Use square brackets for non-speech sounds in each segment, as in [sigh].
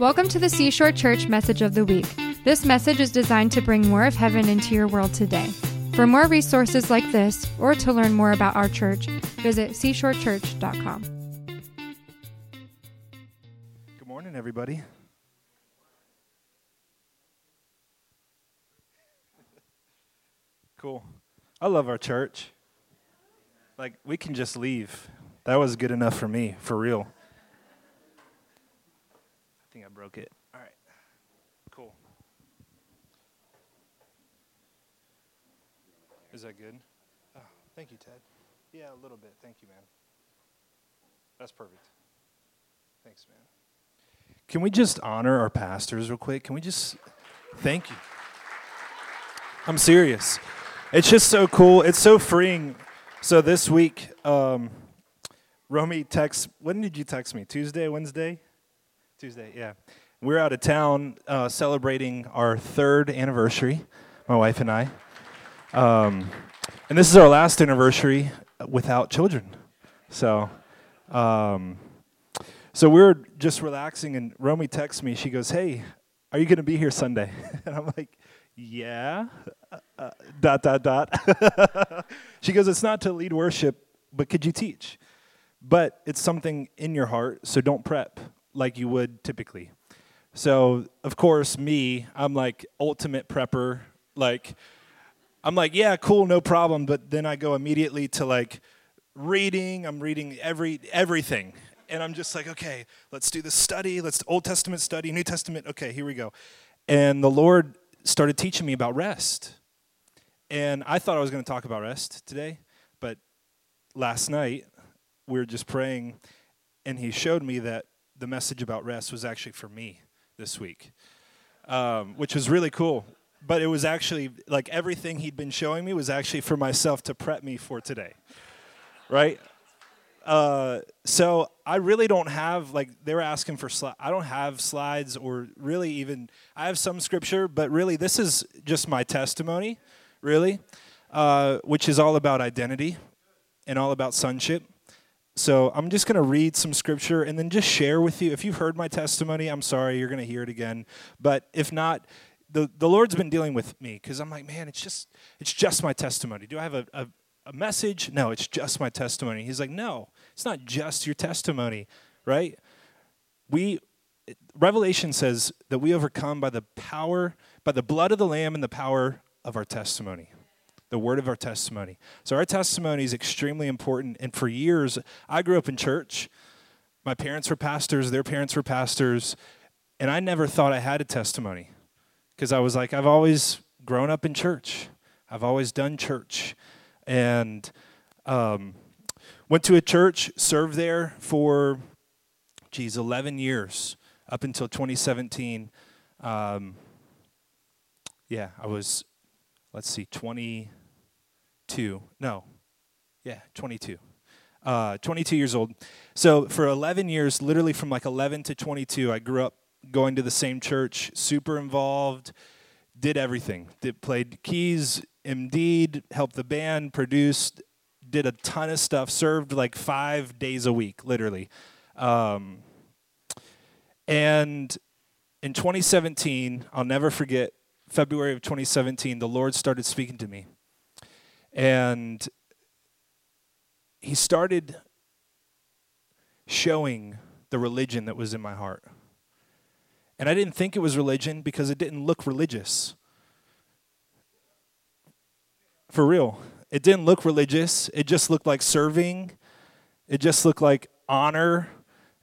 Welcome to the Seashore Church Message of the Week. This message is designed to bring more of heaven into your world today. For more resources like this, or to learn more about our church, visit seashorechurch.com. Good morning, everybody. Cool. I love our church. Like, we can just leave. That was good enough for me, for real. I think I broke it. All right. Cool. Is that good? Oh, thank you, Ted. Yeah, a little bit. Thank you, man. That's perfect. Thanks, man. Can we just honor our pastors real quick? Can we just thank you? I'm serious. It's just so cool. It's so freeing. So this week, um, Romy texts. When did you text me? Tuesday, Wednesday? Tuesday, yeah. We're out of town uh, celebrating our third anniversary, my wife and I. Um, and this is our last anniversary without children. So, um, so we are just relaxing, and Romy texts me. She goes, "Hey, are you going to be here Sunday?" [laughs] And I'm like, "Yeah." Uh, uh, dot dot dot. [laughs] she goes, "It's not to lead worship, but could you teach?" But it's something in your heart, so don't prep like you would typically. So, of course, me, I'm like ultimate prepper. Like, I'm like, yeah, cool, no problem. But then I go immediately to like reading. I'm reading every everything, and I'm just like, okay, let's do the study. Let's Old Testament study, New Testament. Okay, here we go. And the Lord started teaching me about rest. And I thought I was going to talk about rest today, but last night we were just praying, and He showed me that the message about rest was actually for me this week, um, which was really cool. But it was actually like everything He'd been showing me was actually for myself to prep me for today, right? Uh, so I really don't have like they were asking for slides. I don't have slides or really even I have some scripture, but really this is just my testimony, really, uh, which is all about identity and all about sonship. So I'm just going to read some scripture and then just share with you. If you've heard my testimony, I'm sorry you're going to hear it again. But if not, the, the Lord's been dealing with me because I'm like, man, it's just it's just my testimony. Do I have a, a, a message? No, it's just my testimony. He's like, no, it's not just your testimony, right? We Revelation says that we overcome by the power, by the blood of the Lamb and the power of our testimony the word of our testimony. So, our testimony is extremely important. And for years, I grew up in church. My parents were pastors, their parents were pastors, and I never thought I had a testimony because I was like, I've always grown up in church, I've always done church. And um, went to a church, served there for, geez, 11 years up until 2017. Um, yeah, I was, let's see, 22. No, yeah, 22. Uh, 22 years old. So for 11 years, literally from like 11 to 22, I grew up going to the same church, super involved, did everything. Did played keys, MD'd, helped the band, produced, did a ton of stuff. Served like five days a week, literally. Um, and in 2017, I'll never forget. February of 2017, the Lord started speaking to me. And he started showing the religion that was in my heart. And I didn't think it was religion because it didn't look religious. For real. It didn't look religious. It just looked like serving. It just looked like honor.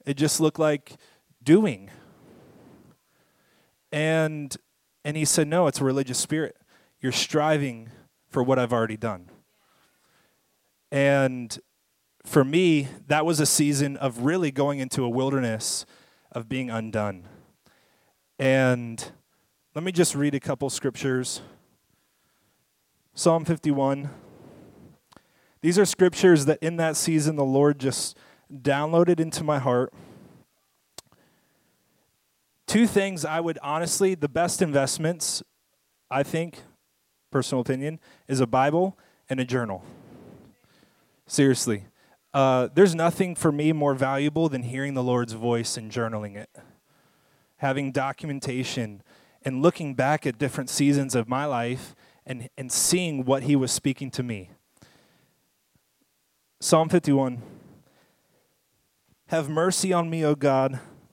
It just looked like doing. And and he said, "No, it's a religious spirit. You're striving for what I've already done. And for me, that was a season of really going into a wilderness of being undone. And let me just read a couple scriptures. Psalm 51. These are scriptures that in that season the Lord just downloaded into my heart. Two things I would honestly, the best investments, I think, personal opinion, is a Bible and a journal. Seriously. Uh, there's nothing for me more valuable than hearing the Lord's voice and journaling it. having documentation, and looking back at different seasons of my life and, and seeing what he was speaking to me. Psalm 51 Have mercy on me, O God,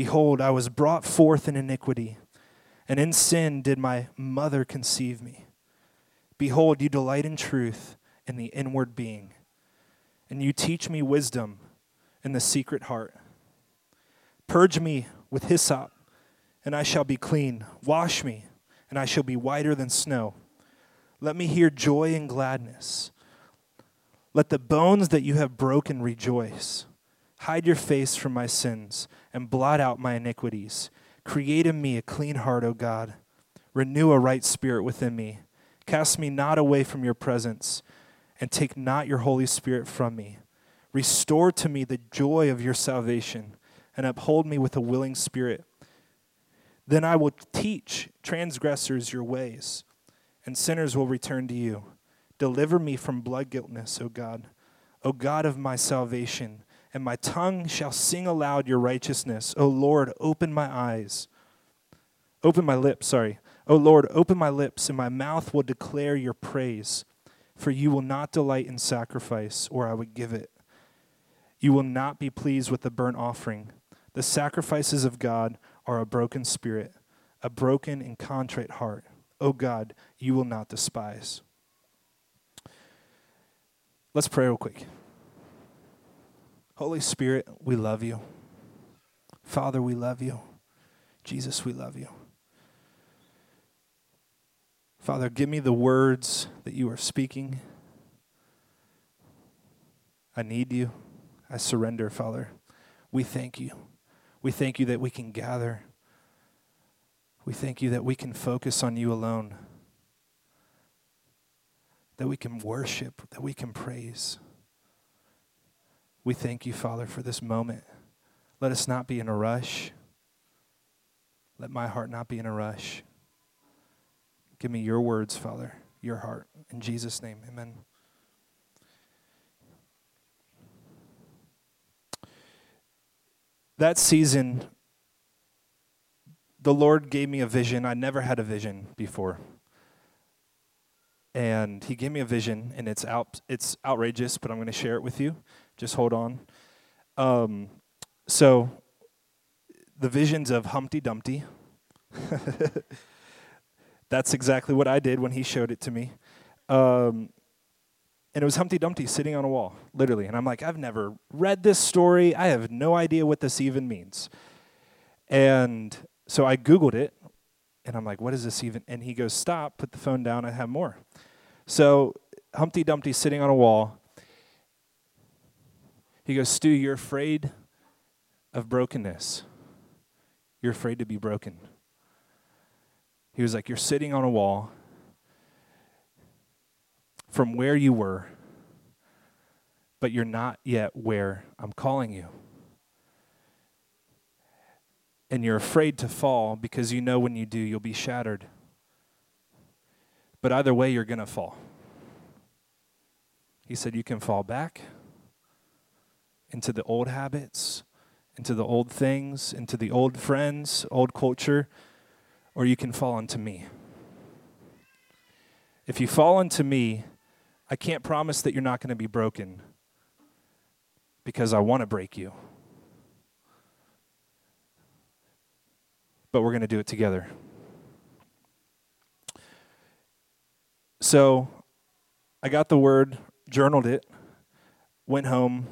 Behold, I was brought forth in iniquity, and in sin did my mother conceive me. Behold, you delight in truth in the inward being, and you teach me wisdom in the secret heart. Purge me with hyssop, and I shall be clean. Wash me, and I shall be whiter than snow. Let me hear joy and gladness. Let the bones that you have broken rejoice. Hide your face from my sins and blot out my iniquities. Create in me a clean heart, O God. Renew a right spirit within me. Cast me not away from your presence, and take not your Holy Spirit from me. Restore to me the joy of your salvation, and uphold me with a willing spirit. Then I will teach transgressors your ways and sinners will return to you. Deliver me from blood guiltness, O God, O God of my salvation, and my tongue shall sing aloud your righteousness. O Lord, open my eyes. Open my lips, sorry. O Lord, open my lips, and my mouth will declare your praise. For you will not delight in sacrifice, or I would give it. You will not be pleased with the burnt offering. The sacrifices of God are a broken spirit, a broken and contrite heart. O God, you will not despise. Let's pray real quick. Holy Spirit, we love you. Father, we love you. Jesus, we love you. Father, give me the words that you are speaking. I need you. I surrender, Father. We thank you. We thank you that we can gather we thank you that we can focus on you alone, that we can worship, that we can praise. We thank you, Father, for this moment. Let us not be in a rush. Let my heart not be in a rush. Give me your words, Father, your heart. In Jesus' name, amen. That season the Lord gave me a vision. I never had a vision before. And he gave me a vision, and it's out, it's outrageous, but I'm going to share it with you. Just hold on. Um, so, the visions of Humpty Dumpty. [laughs] That's exactly what I did when he showed it to me. Um, and it was Humpty Dumpty sitting on a wall, literally. And I'm like, I've never read this story. I have no idea what this even means. And so I Googled it, and I'm like, what is this even? And he goes, stop, put the phone down, I have more. So Humpty Dumpty sitting on a wall. He goes, Stu, you're afraid of brokenness. You're afraid to be broken. He was like, You're sitting on a wall from where you were, but you're not yet where I'm calling you and you're afraid to fall because you know when you do, you'll be shattered. But either way, you're going to fall. He said, You can fall back into the old habits, into the old things, into the old friends, old culture, or you can fall into me. If you fall into me, I can't promise that you're not going to be broken because I want to break you. but we're going to do it together. So I got the word, journaled it, went home,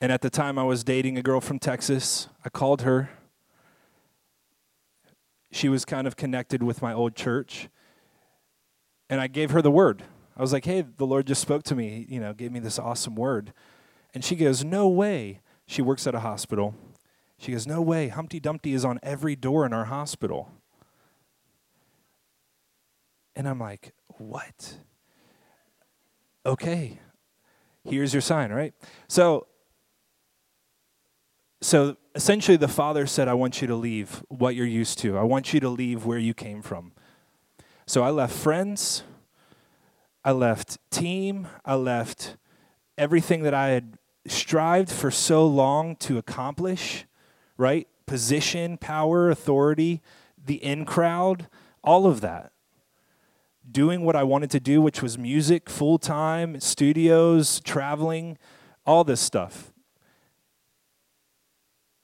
and at the time I was dating a girl from Texas. I called her. She was kind of connected with my old church. And I gave her the word. I was like, hey, the Lord just spoke to me, you know, gave me this awesome word. And she goes, no way. She works at a hospital She goes, No way. Humpty Dumpty is on every door in our hospital. And I'm like, What? Okay. Here's your sign, right? So, so essentially, the father said, I want you to leave what you're used to. I want you to leave where you came from. So I left friends, I left team, I left everything that I had strived for so long to accomplish, right? Position, power, authority, the in crowd, all of that. Doing what I wanted to do, which was music full time, studios, traveling, all this stuff.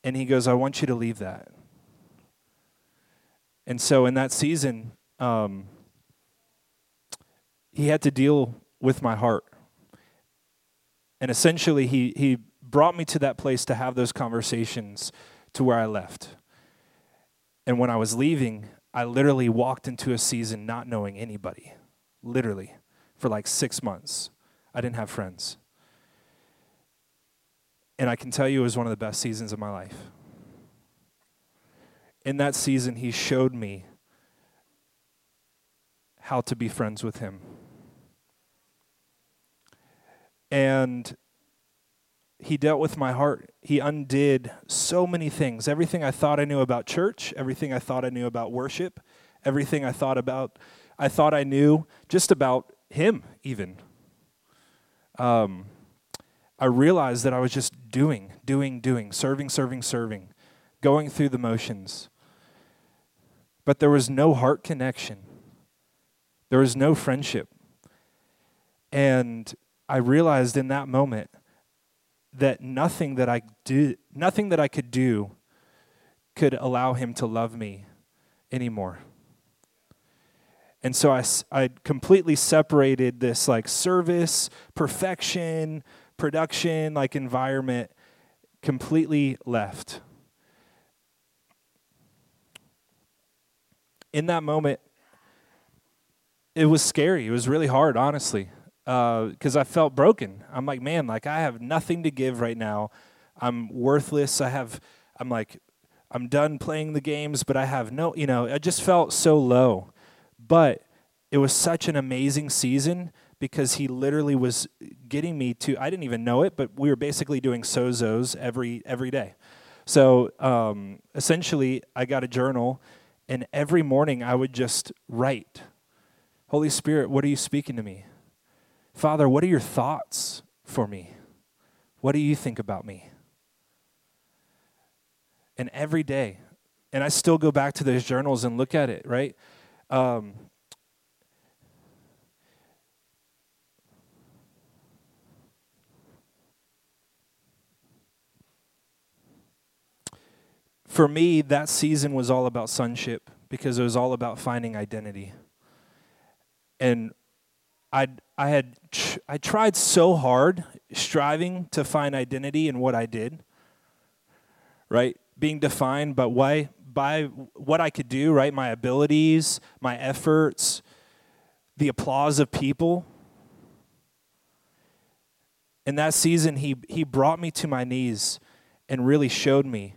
And he goes, I want you to leave that. And so in that season, um, he had to deal with my heart. And essentially, he, he brought me to that place to have those conversations to where I left. And when I was leaving, I literally walked into a season not knowing anybody, literally, for like six months. I didn't have friends. And I can tell you it was one of the best seasons of my life. In that season, he showed me how to be friends with him. And he dealt with my heart. He undid so many things. Everything I thought I knew about church, everything I thought I knew about worship, everything I thought about, I thought I knew just about him, even. Um, I realized that I was just doing, doing, doing, serving, serving, serving, going through the motions. But there was no heart connection, there was no friendship. And I realized in that moment that nothing that I do, nothing that I could do could allow him to love me anymore. And so I, I completely separated this like service, perfection, production, like environment, completely left. In that moment, it was scary. It was really hard, honestly because uh, I felt broken. I'm like, man, like I have nothing to give right now. I'm worthless. I have, I'm like, I'm done playing the games, but I have no, you know, I just felt so low. But it was such an amazing season because he literally was getting me to, I didn't even know it, but we were basically doing sozos every, every day. So um, essentially, I got a journal, and every morning I would just write, Holy Spirit, what are you speaking to me? Father, what are your thoughts for me? What do you think about me? And every day, and I still go back to those journals and look at it, right? Um, for me, that season was all about sonship because it was all about finding identity. And I I had tr- I tried so hard striving to find identity in what I did. Right? Being defined by why by what I could do, right? My abilities, my efforts, the applause of people. In that season he he brought me to my knees and really showed me.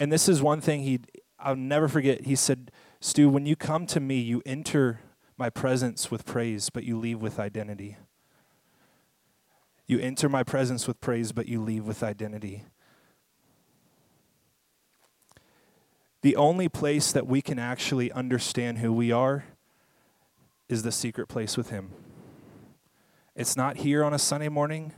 And this is one thing he I'll never forget. He said, "Stu, when you come to me, you enter my presence with praise, but you leave with identity. You enter my presence with praise, but you leave with identity. The only place that we can actually understand who we are is the secret place with Him. It's not here on a Sunday morning.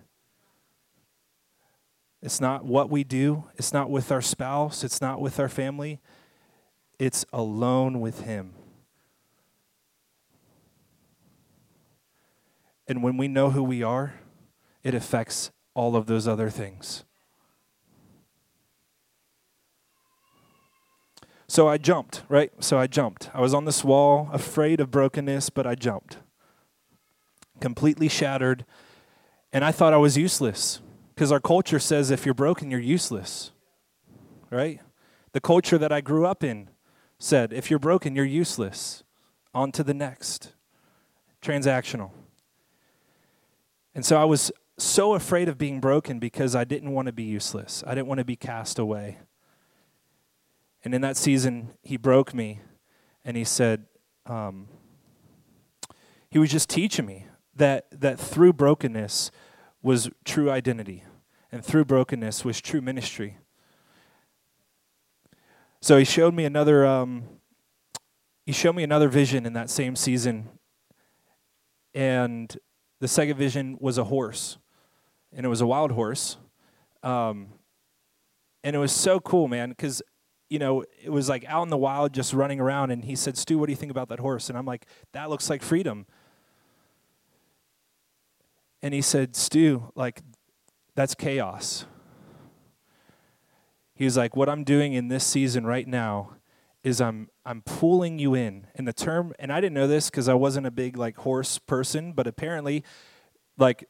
It's not what we do. It's not with our spouse. It's not with our family. It's alone with Him. And when we know who we are, it affects all of those other things. So I jumped, right? So I jumped. I was on this wall, afraid of brokenness, but I jumped. Completely shattered. And I thought I was useless because our culture says if you're broken, you're useless, right? The culture that I grew up in said if you're broken, you're useless. On to the next. Transactional. And so I was so afraid of being broken because I didn't want to be useless. I didn't want to be cast away. And in that season, he broke me and he said, um, he was just teaching me that, that through brokenness was true identity, and through brokenness was true ministry. So he showed me another. Um, he showed me another vision in that same season, and the second vision was a horse, and it was a wild horse, um, and it was so cool, man, because you know, it was like out in the wild, just running around. And he said, Stu, what do you think about that horse? And I'm like, that looks like freedom. And he said, Stu, like, that's chaos. He was like, what I'm doing in this season right now is I'm I'm pulling you in. And the term, and I didn't know this because I wasn't a big like horse person, but apparently, like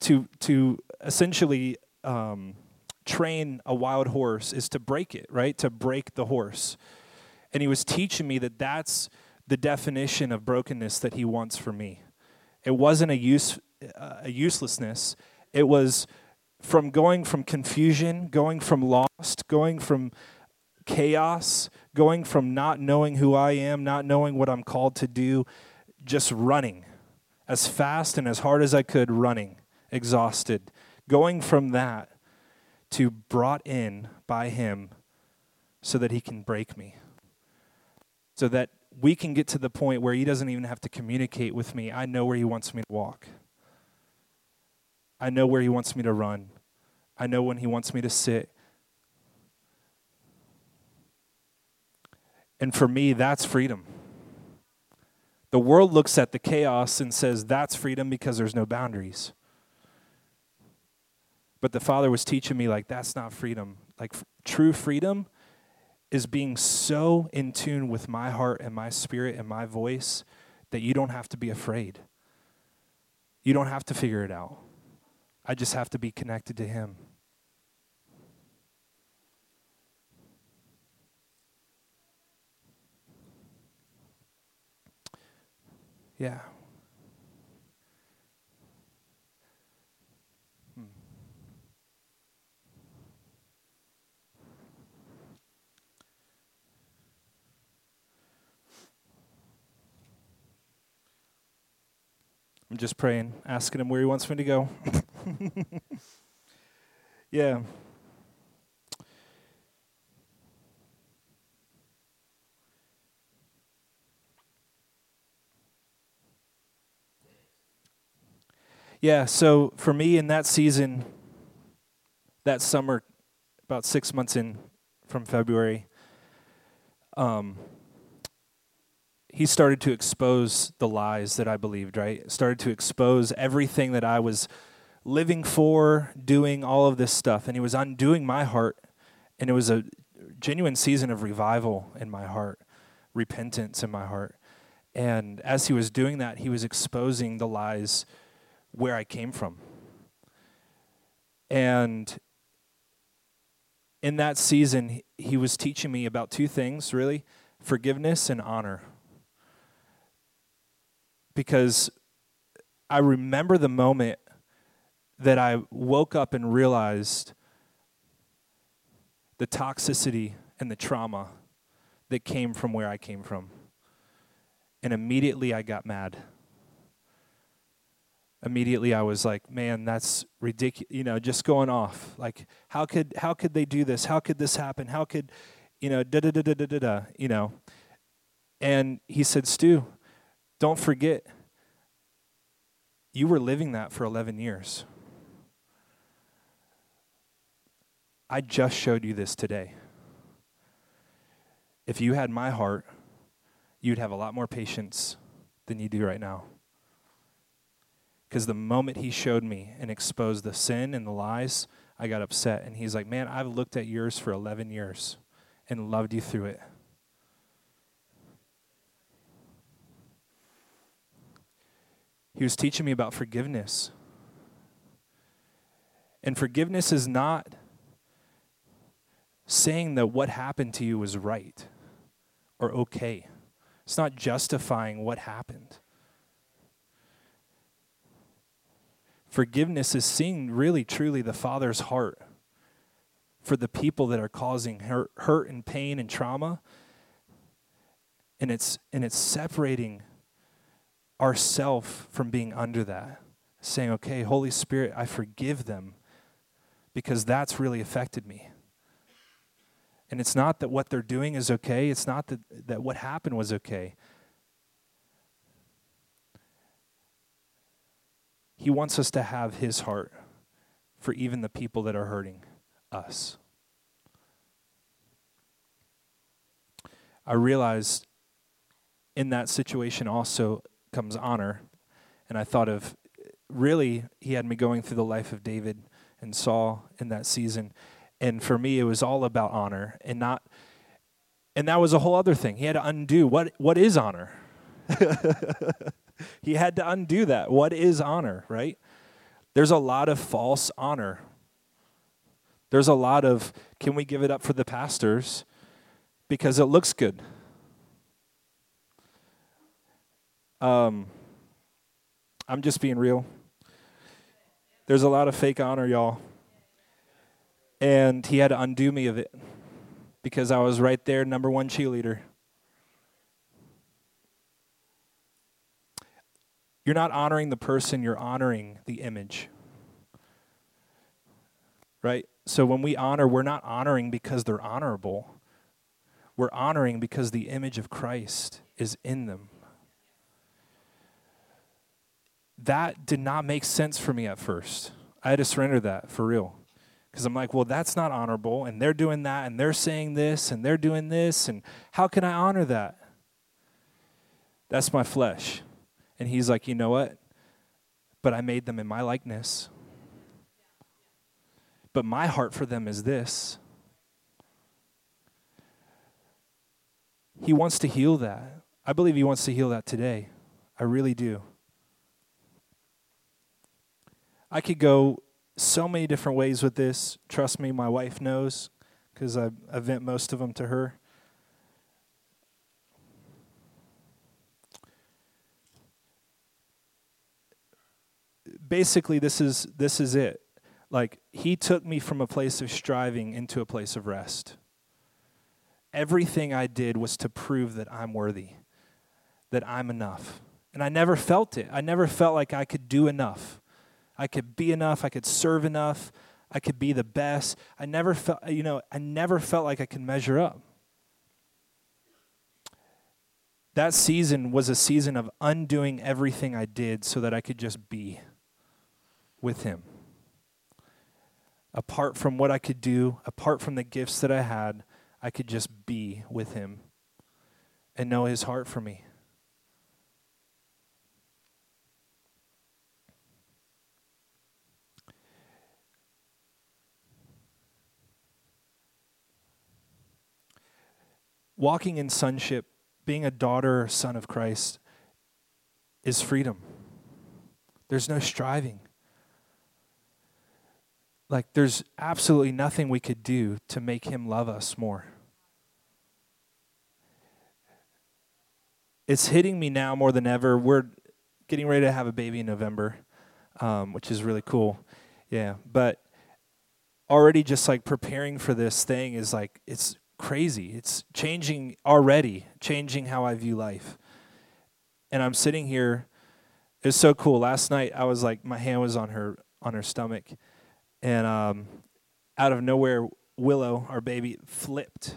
to to essentially um, train a wild horse is to break it, right? To break the horse. And he was teaching me that that's the definition of brokenness that he wants for me. It wasn't a use uh, a uselessness. It was from going from confusion, going from lost, going from chaos, going from not knowing who I am, not knowing what I'm called to do, just running as fast and as hard as I could, running, exhausted. Going from that to brought in by Him so that He can break me. So that we can get to the point where He doesn't even have to communicate with me. I know where He wants me to walk. I know where He wants me to run. I know when He wants me to sit. And for me, that's freedom. The world looks at the chaos and says that's freedom because there's no boundaries. But the Father was teaching me, like, that's not freedom. Like, f- true freedom is being so in tune with my heart and my spirit and my voice that you don't have to be afraid. You don't have to figure it out. I just have to be connected to Him. Yeah. I'm just praying, asking him where he wants me to go. [laughs] yeah. Yeah, so for me in that season, that summer, about six months in from February, um, he started to expose the lies that I believed, right? Started to expose everything that I was living for, doing all of this stuff. And he was undoing my heart. And it was a genuine season of revival in my heart, repentance in my heart. And as he was doing that, he was exposing the lies where I came from. And in that season, he was teaching me about two things, really forgiveness and honor. Because I remember the moment that I woke up and realized the toxicity and the trauma that came from where I came from. And immediately I got mad immediately I was like, man, that's ridiculous, you know, just going off. Like, how could how could they do this? How could this happen? How could, you know, da da da da da da you know. And he said, Stu, don't forget, you were living that for 11 years. I just showed you this today. If you had my heart, you'd have a lot more patience than you do right now. Because the moment he showed me and exposed the sin and the lies, I got upset. And he's like, Man, I've looked at yours for 11 years and loved you through it. He was teaching me about forgiveness. And forgiveness is not saying that what happened to you was right or okay. It's not justifying what happened. Forgiveness is seeing really, truly the Father's heart for the people that are causing hurt, hurt and pain and trauma. And it's, and it's separating ourself from being under that. Saying, okay, Holy Spirit, I forgive them because that's really affected me. And it's not that what they're doing is okay, it's not that, that what happened was okay. He wants us to have His heart for even the people that are hurting us. I realized in that situation also comes honor. And I thought of really, he had me going through the life of David and Saul in that season. And for me, it was all about honor and not, and that was a whole other thing. He had to undo what, what is honor? [laughs] he had to undo that. What is honor, right? There's a lot of false honor. There's a lot of, can we give it up for the pastors because it looks good? Um, I'm just being real. There's a lot of fake honor, y'all. And he had to undo me of it because I was right there, number one cheerleader. You're not honoring the person, you're honoring the image. Right? So when we honor, we're not honoring because they're honorable. We're honoring because the image of Christ is in them. That did not make sense for me at first. I had to surrender that for real. Because I'm like, well, that's not honorable. And they're doing that, and they're saying this, and they're doing this. And how can I honor that? That's my flesh. And he's like, you know what? But I made them in my likeness. But my heart for them is this. He wants to heal that. I believe he wants to heal that today. I really do. I could go so many different ways with this. Trust me, my wife knows because I, I vent most of them to her. basically this is this is it. Like he took me from a place of striving into a place of rest. Everything I did was to prove that I'm worthy, that I'm enough. And I never felt it. I never felt like I could do enough. I could be enough, I could serve enough, I could be the best. I never felt you know, I never felt like I could measure up. That season was a season of undoing everything I did so that I could just be with Him. Apart from what I could do, apart from the gifts that I had, I could just be with Him and know His heart for me. Walking in sonship, being a daughter son of Christ, is freedom. There's no striving. Like, there's absolutely nothing we could do to make him love us more. It's hitting me now more than ever. We're getting ready to have a baby in November, um, which is really cool. Yeah. But already just like preparing for this thing is like, it's crazy. It's changing already, changing how I view life. And I'm sitting here. It's so cool. Last night I was like, my hand was on her on her stomach and um, out of nowhere, Willow, our baby, flipped.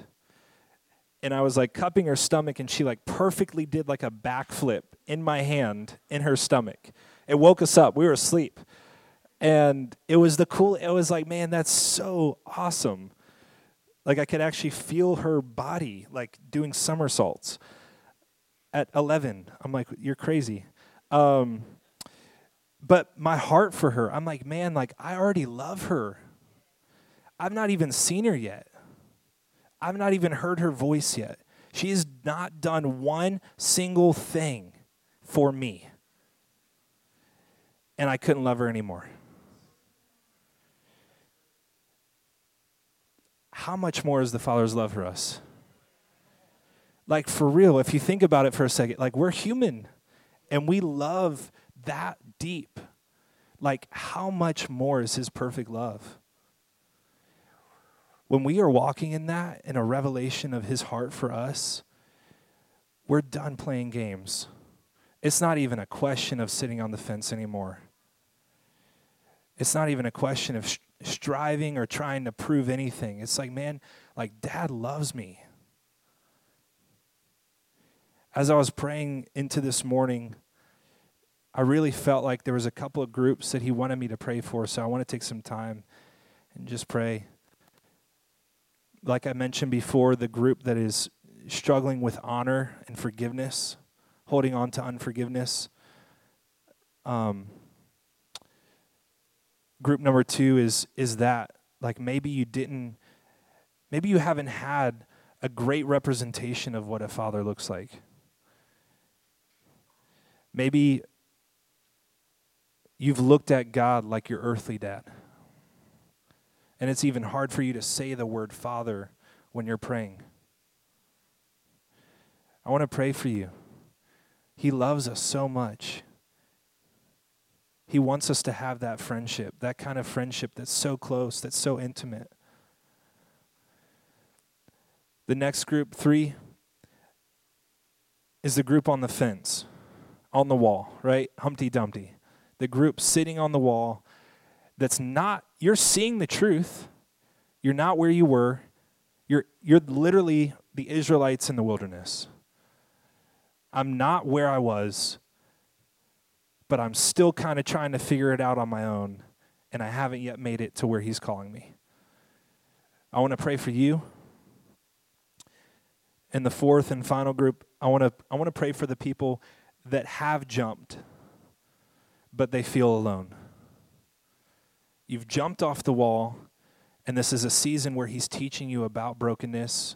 And I was like cupping her stomach, and she like perfectly did like a backflip in my hand in her stomach. It woke us up. We were asleep. And it was the cool, it was like, man, that's so awesome. Like I could actually feel her body like doing somersaults at 11. I'm like, you're crazy. Um, but my heart for her, I'm like, man, like I already love her. I've not even seen her yet. I've not even heard her voice yet. She has not done one single thing for me. And I couldn't love her anymore. How much more is the Father's love for us? Like, for real, if you think about it for a second, like, we're human and we love that deep. like how much more is his perfect love? When we are walking in that, in a revelation of his heart for us, we're done playing games. It's not even a question of sitting on the fence anymore. It's not even a question of striving or trying to prove anything. It's like, man, like dad loves me. As I was praying into this morning, I really felt like there was a couple of groups that he wanted me to pray for, so I want to take some time and just pray. Like I mentioned before, the group that is struggling with honor and forgiveness, holding on to unforgiveness. Um, group number two is is that like maybe you didn't, maybe you haven't had a great representation of what a father looks like. Maybe you've looked at God like your earthly dad. And it's even hard for you to say the word Father when you're praying. I want to pray for you. He loves us so much. He wants us to have that friendship, that kind of friendship that's so close, that's so intimate. The next group, three, is the group on the fence, on the wall, right? Humpty Dumpty the group sitting on the wall that's not, you're seeing the truth. You're not where you were. You're, you're literally the Israelites in the wilderness. I'm not where I was, but I'm still kind of trying to figure it out on my own, and I haven't yet made it to where He's calling me. I want to pray for you. And the fourth and final group, I want to I want to pray for the people that have jumped but they feel alone. You've jumped off the wall, and this is a season where He's teaching you about brokenness,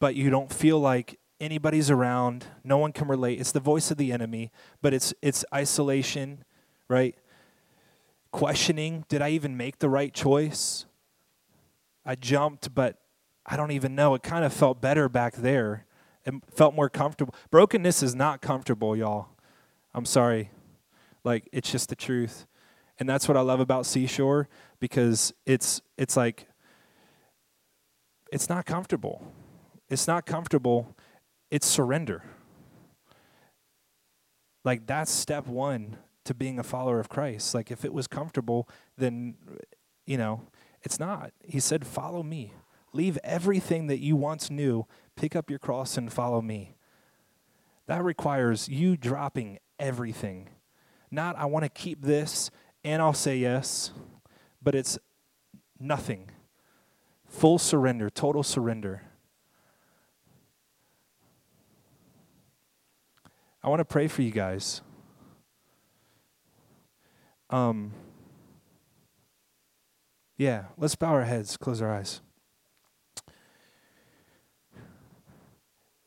but you don't feel like anybody's around, no one can relate. It's the voice of the enemy, but it's, it's isolation, right? Questioning, did I even make the right choice? I jumped, but I don't even know. It kind of felt better back there. It felt more comfortable. Brokenness is not comfortable, y'all. I'm sorry. Like it's just the truth. And that's what I love about Seashore because it's it's like it's not comfortable. It's not comfortable. It's surrender. Like that's step 1 to being a follower of Christ. Like if it was comfortable, then you know, it's not. He said, "Follow me. Leave everything that you once knew, pick up your cross and follow me." That requires you dropping everything. Not, I want to keep this and I'll say yes, but it's nothing. Full surrender, total surrender. I want to pray for you guys. Um, yeah, let's bow our heads, close our eyes.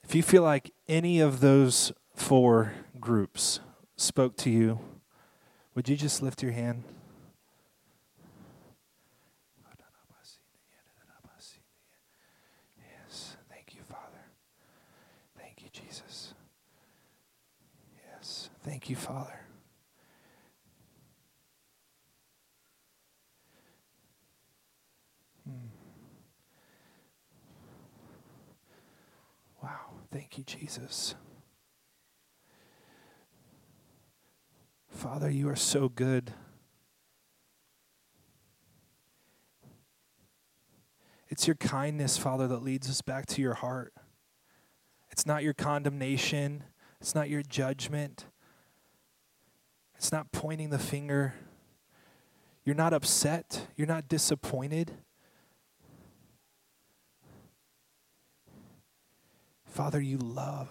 If you feel like any of those four groups spoke to you, would you just lift your hand? Yes, thank you, Father. Thank you, Jesus. Yes, thank you, Father. Hmm. Wow, thank you, Jesus. Father, you are so good. It's your kindness, Father, that leads us back to your heart. It's not your condemnation, it's not your judgment, it's not pointing the finger. You're not upset, you're not disappointed. Father, you love.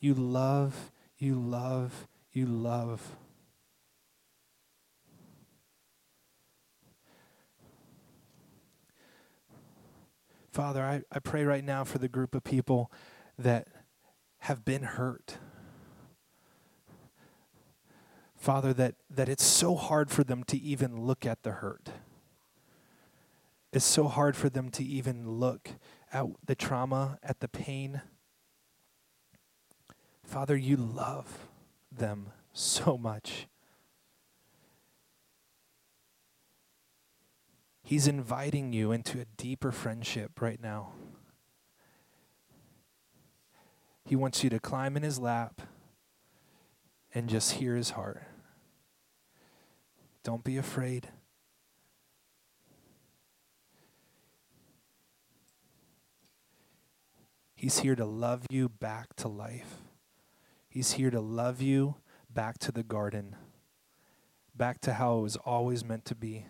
You love, you love, you love. Father, I, I pray right now for the group of people that have been hurt. Father, that, that it's so hard for them to even look at the hurt. It's so hard for them to even look at the trauma, at the pain. Father, you love them so much. He's inviting you into a deeper friendship right now. He wants you to climb in his lap and just hear his heart. Don't be afraid. He's here to love you back to life. He's here to love you back to the garden, back to how it was always meant to be.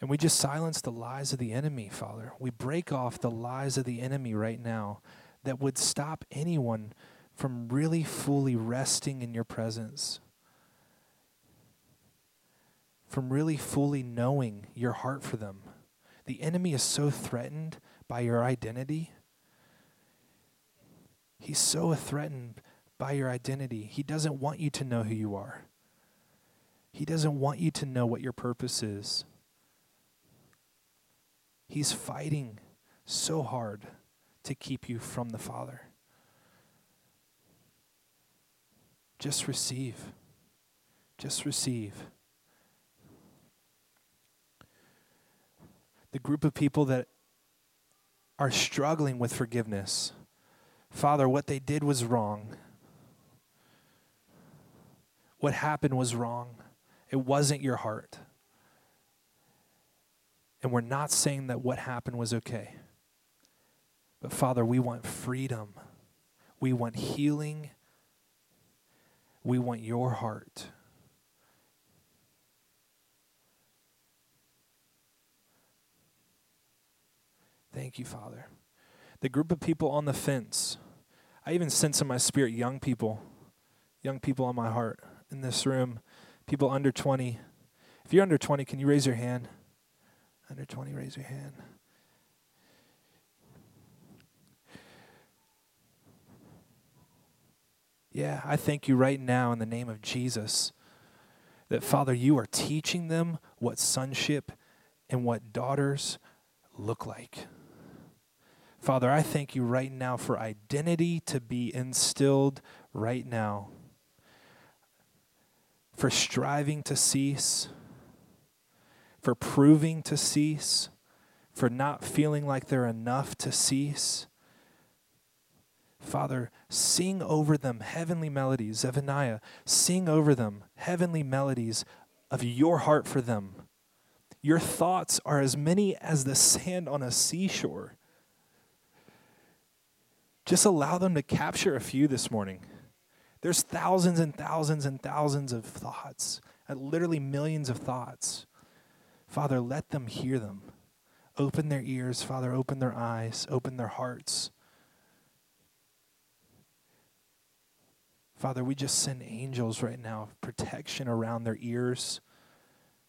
And we just silence the lies of the enemy, Father. We break off the lies of the enemy right now that would stop anyone from really fully resting in your presence, from really fully knowing your heart for them. The enemy is so threatened by your identity. He's so threatened by your identity. He doesn't want you to know who you are. He doesn't want you to know what your purpose is. He's fighting so hard to keep you from the Father. Just receive. Just receive. The group of people that are struggling with forgiveness. Father, what they did was wrong. What happened was wrong. It wasn't your heart. And we're not saying that what happened was okay. But Father, we want freedom. We want healing. We want your heart. Thank you, Father. The group of people on the fence, I even sense in my spirit young people, young people on my heart in this room, people under 20. If you're under 20, can you raise your hand? Under 20, raise your hand. Yeah, I thank you right now in the name of Jesus that, Father, you are teaching them what sonship and what daughters look like. Father, I thank you right now for identity to be instilled right now, for striving to cease for proving to cease, for not feeling like they're enough to cease. Father, sing over them heavenly melodies. Zephaniah, sing over them heavenly melodies of your heart for them. Your thoughts are as many as the sand on a seashore. Just allow them to capture a few this morning. There's thousands and thousands and thousands of thoughts, literally millions of thoughts. Father, let them hear them. Open their ears, Father, open their eyes, open their hearts. Father, we just send angels right now protection around their ears,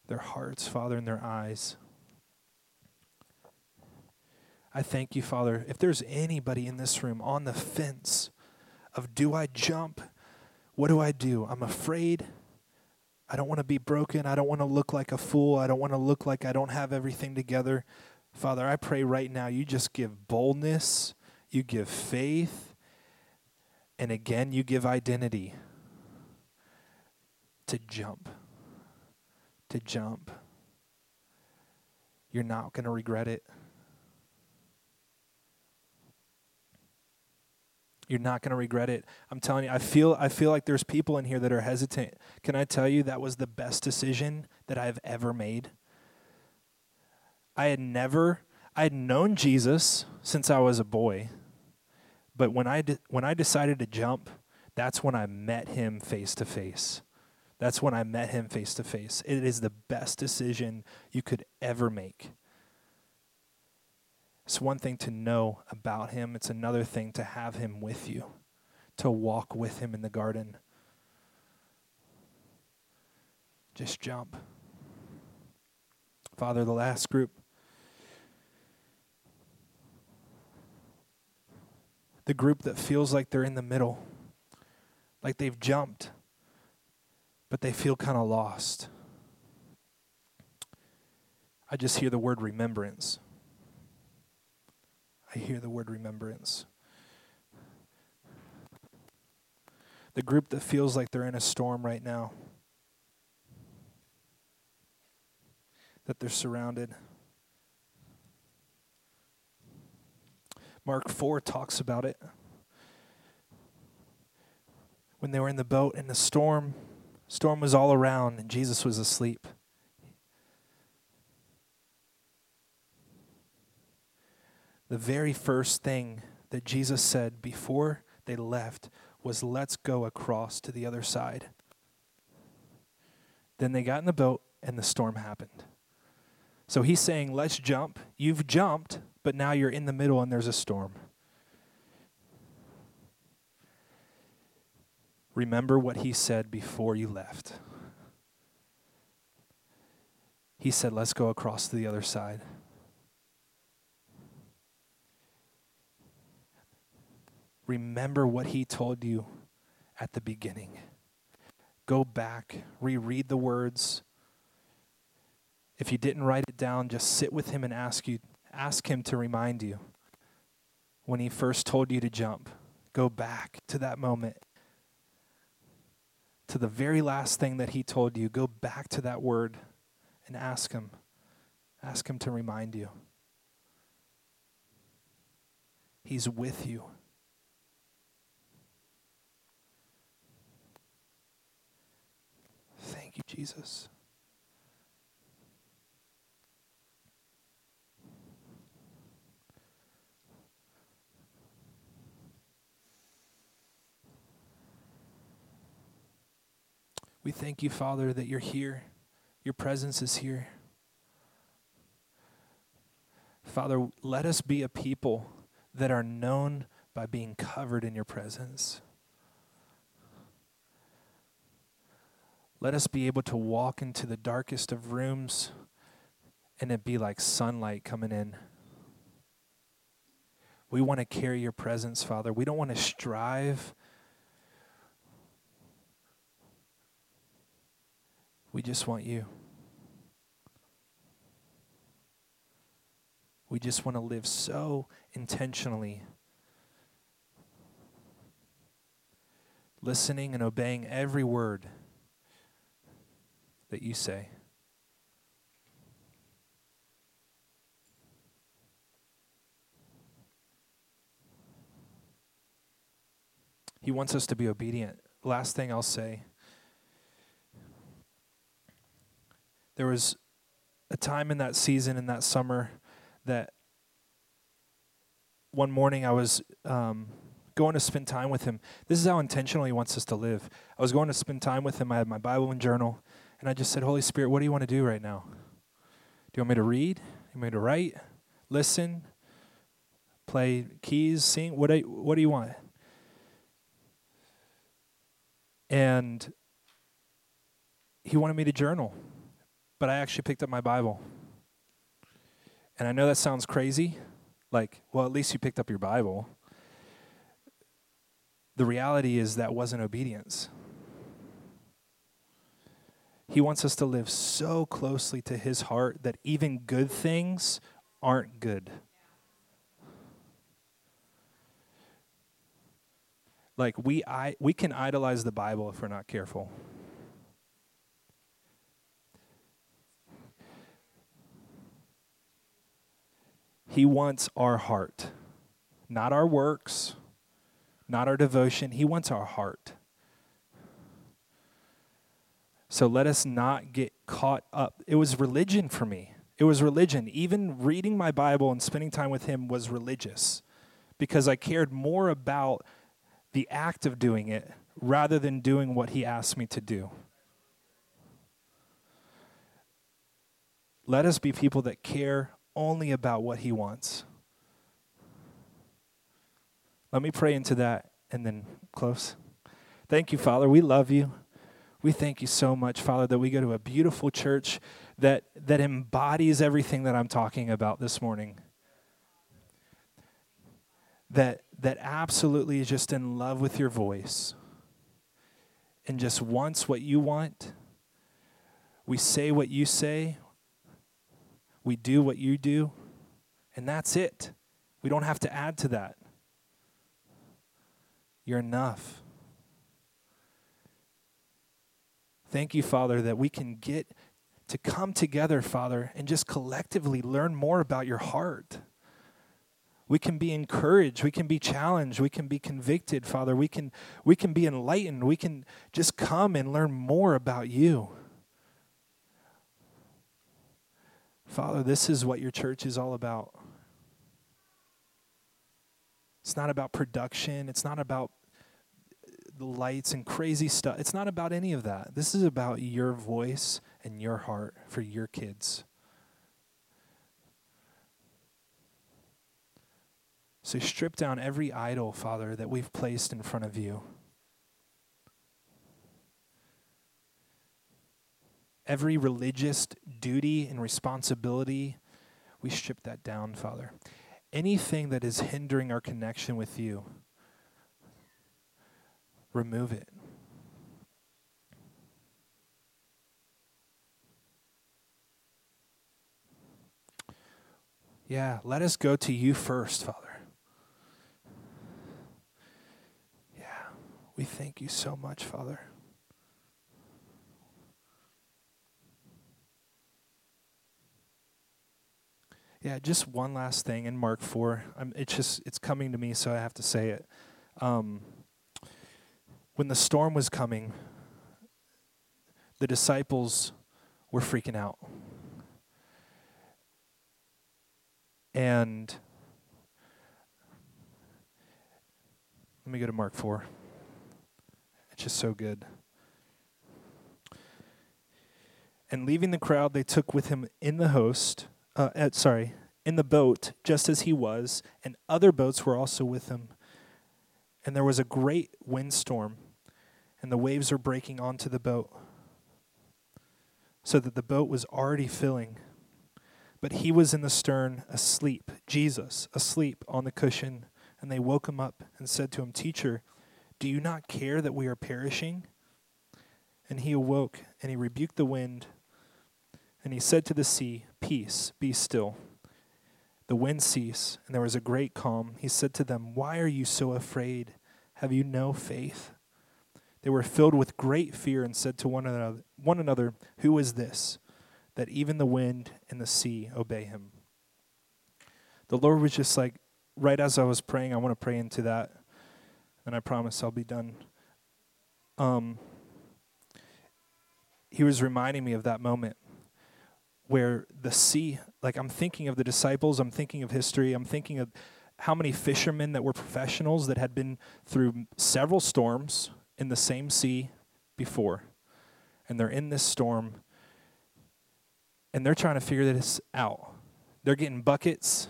their hearts, Father, and their eyes. I thank you, Father. If there's anybody in this room on the fence of do I jump? What do I do? I'm afraid. I don't want to be broken. I don't want to look like a fool. I don't want to look like I don't have everything together. Father, I pray right now you just give boldness, you give faith, and again, you give identity to jump. To jump. You're not going to regret it. You're not going to regret it. I'm telling you, I feel I feel like there's people in here that are hesitant. Can I tell you that was the best decision that I've ever made? I had never I had known Jesus since I was a boy. But when I de- when I decided to jump, that's when I met him face to face. That's when I met him face to face. It is the best decision you could ever make. It's one thing to know about him, it's another thing to have him with you, to walk with him in the garden. Just jump. Father, the last group. The group that feels like they're in the middle, like they've jumped, but they feel kind of lost. I just hear the word remembrance. I hear the word remembrance. The group that feels like they're in a storm right now, that they're surrounded. Mark 4 talks about it. When they were in the boat and the storm, storm was all around and Jesus was asleep. The very first thing that Jesus said before they left was, Let's go across to the other side. Then they got in the boat and the storm happened. So he's saying, Let's jump. You've jumped, but now you're in the middle and there's a storm. Remember what he said before you left. He said, Let's go across to the other side. Remember what he told you at the beginning. Go back, reread the words. If you didn't write it down, just sit with him and ask you ask him to remind you when he first told you to jump. Go back to that moment. To the very last thing that he told you, go back to that word and ask him. Ask him to remind you. He's with you. Thank you, Jesus. We thank you, Father, that you're here. Your presence is here. Father, let us be a people that are known by being covered in your presence. Let us be able to walk into the darkest of rooms and it be like sunlight coming in. We want to carry your presence, Father. We don't want to strive We just want you. We just want to live so intentionally, listening and obeying every word that you say. He wants us to be obedient. Last thing I'll say there was a time in that season, in that summer, that one morning I was um, going to spend time with him. This is how intentional he wants us to live. I was going to spend time with him. I had my Bible and journal, and I just said, Holy Spirit, what do you want to do right now? Do you want me to read? Do you want me to write? Listen? Play keys? Sing? What do you, what do you want? And he wanted me to journal but I actually picked up my Bible. And I know that sounds crazy. Like, well, at least you picked up your Bible. The reality is that wasn't obedience. He wants us to live so closely to his heart that even good things aren't good. Like we I, we can idolize the Bible if we're not careful. He wants our heart, not our works, not our devotion. He wants our heart. So let us not get caught up. It was religion for me. It was religion. Even reading my Bible and spending time with Him was religious because I cared more about the act of doing it rather than doing what He asked me to do. Let us be people that care only about what He wants. Let me pray into that and then close. Thank you, Father. We love you. We thank you so much, Father, that we go to a beautiful church that, that embodies everything that I'm talking about this morning. That, that absolutely is just in love with your voice and just wants what you want. We say what you say, we do what you do, and that's it. We don't have to add to that. You're enough. Thank you, Father, that we can get to come together, Father, and just collectively learn more about your heart. We can be encouraged, we can be challenged, we can be convicted, Father. We can we can be enlightened. We can just come and learn more about you. Father, this is what your church is all about. It's not about production, it's not about the lights and crazy stuff. It's not about any of that. This is about your voice and your heart for your kids. So strip down every idol, Father, that we've placed in front of you. Every religious duty and responsibility, we strip that down, Father. Anything that is hindering our connection with you, remove it. Yeah, let us go to you first, Father. Yeah, we thank you so much, Father. Yeah, just one last thing in Mark 4. I'm, it's just, it's coming to me, so I have to say it. Um, when the storm was coming, the disciples were freaking out. And let me go to Mark 4. It's just so good. And leaving the crowd, they took with him in the host, uh, at, sorry, in the boat, just as he was, and other boats were also with him. And there was a great windstorm, and the waves were breaking onto the boat, so that the boat was already filling. But he was in the stern, asleep, Jesus, asleep on the cushion. And they woke him up and said to him, Teacher, do you not care that we are perishing? And he awoke, and he rebuked the wind, and he said to the sea, Peace, be still. The wind ceased, and there was a great calm. He said to them, Why are you so afraid? Have you no faith? They were filled with great fear and said to one another, one another Who is this, that even the wind and the sea obey him? The Lord was just like, right as I was praying, I want to pray into that and I promise I'll be done. Um, he was reminding me of that moment where the sea, like I'm thinking of the disciples, I'm thinking of history, I'm thinking of how many fishermen that were professionals that had been through several storms in the same sea before. And they're in this storm and they're trying to figure this out. They're getting buckets.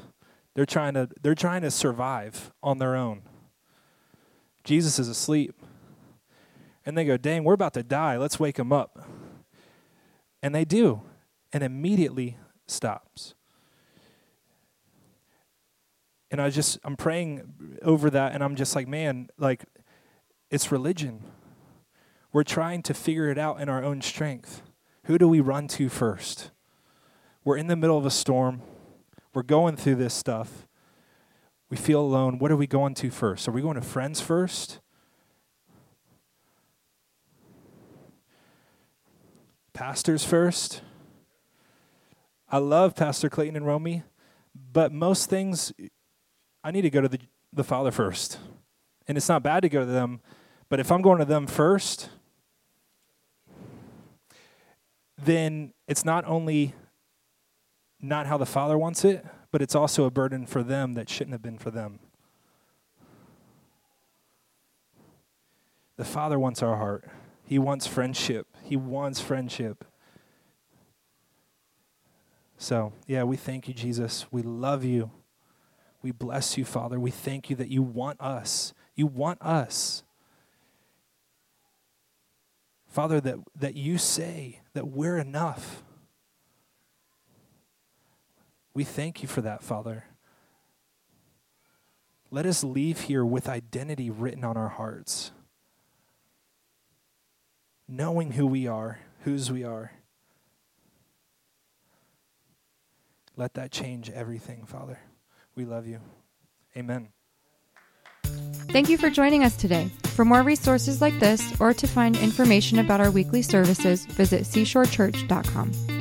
They're trying to they're trying to survive on their own. Jesus is asleep. And they go, Dang, we're about to die. Let's wake him up. And they do. And immediately stops. And I just, I'm praying over that, and I'm just like, man, like, it's religion. We're trying to figure it out in our own strength. Who do we run to first? We're in the middle of a storm. We're going through this stuff we feel alone, what are we going to first? Are we going to friends first? Pastors first? I love Pastor Clayton and Romy, but most things I need to go to the, the Father first. And it's not bad to go to them, but if I'm going to them first, then it's not only not how the Father wants it, but it's also a burden for them that shouldn't have been for them. The Father wants our heart. He wants friendship. He wants friendship. So, yeah, we thank you, Jesus. We love you. We bless you, Father. We thank you that you want us. You want us. Father, that, that you say that we're enough. We thank you for that, Father. Let us leave here with identity written on our hearts, knowing who we are, whose we are. Let that change everything, Father. We love you. Amen. Thank you for joining us today. For more resources like this or to find information about our weekly services, visit seashorechurch.com.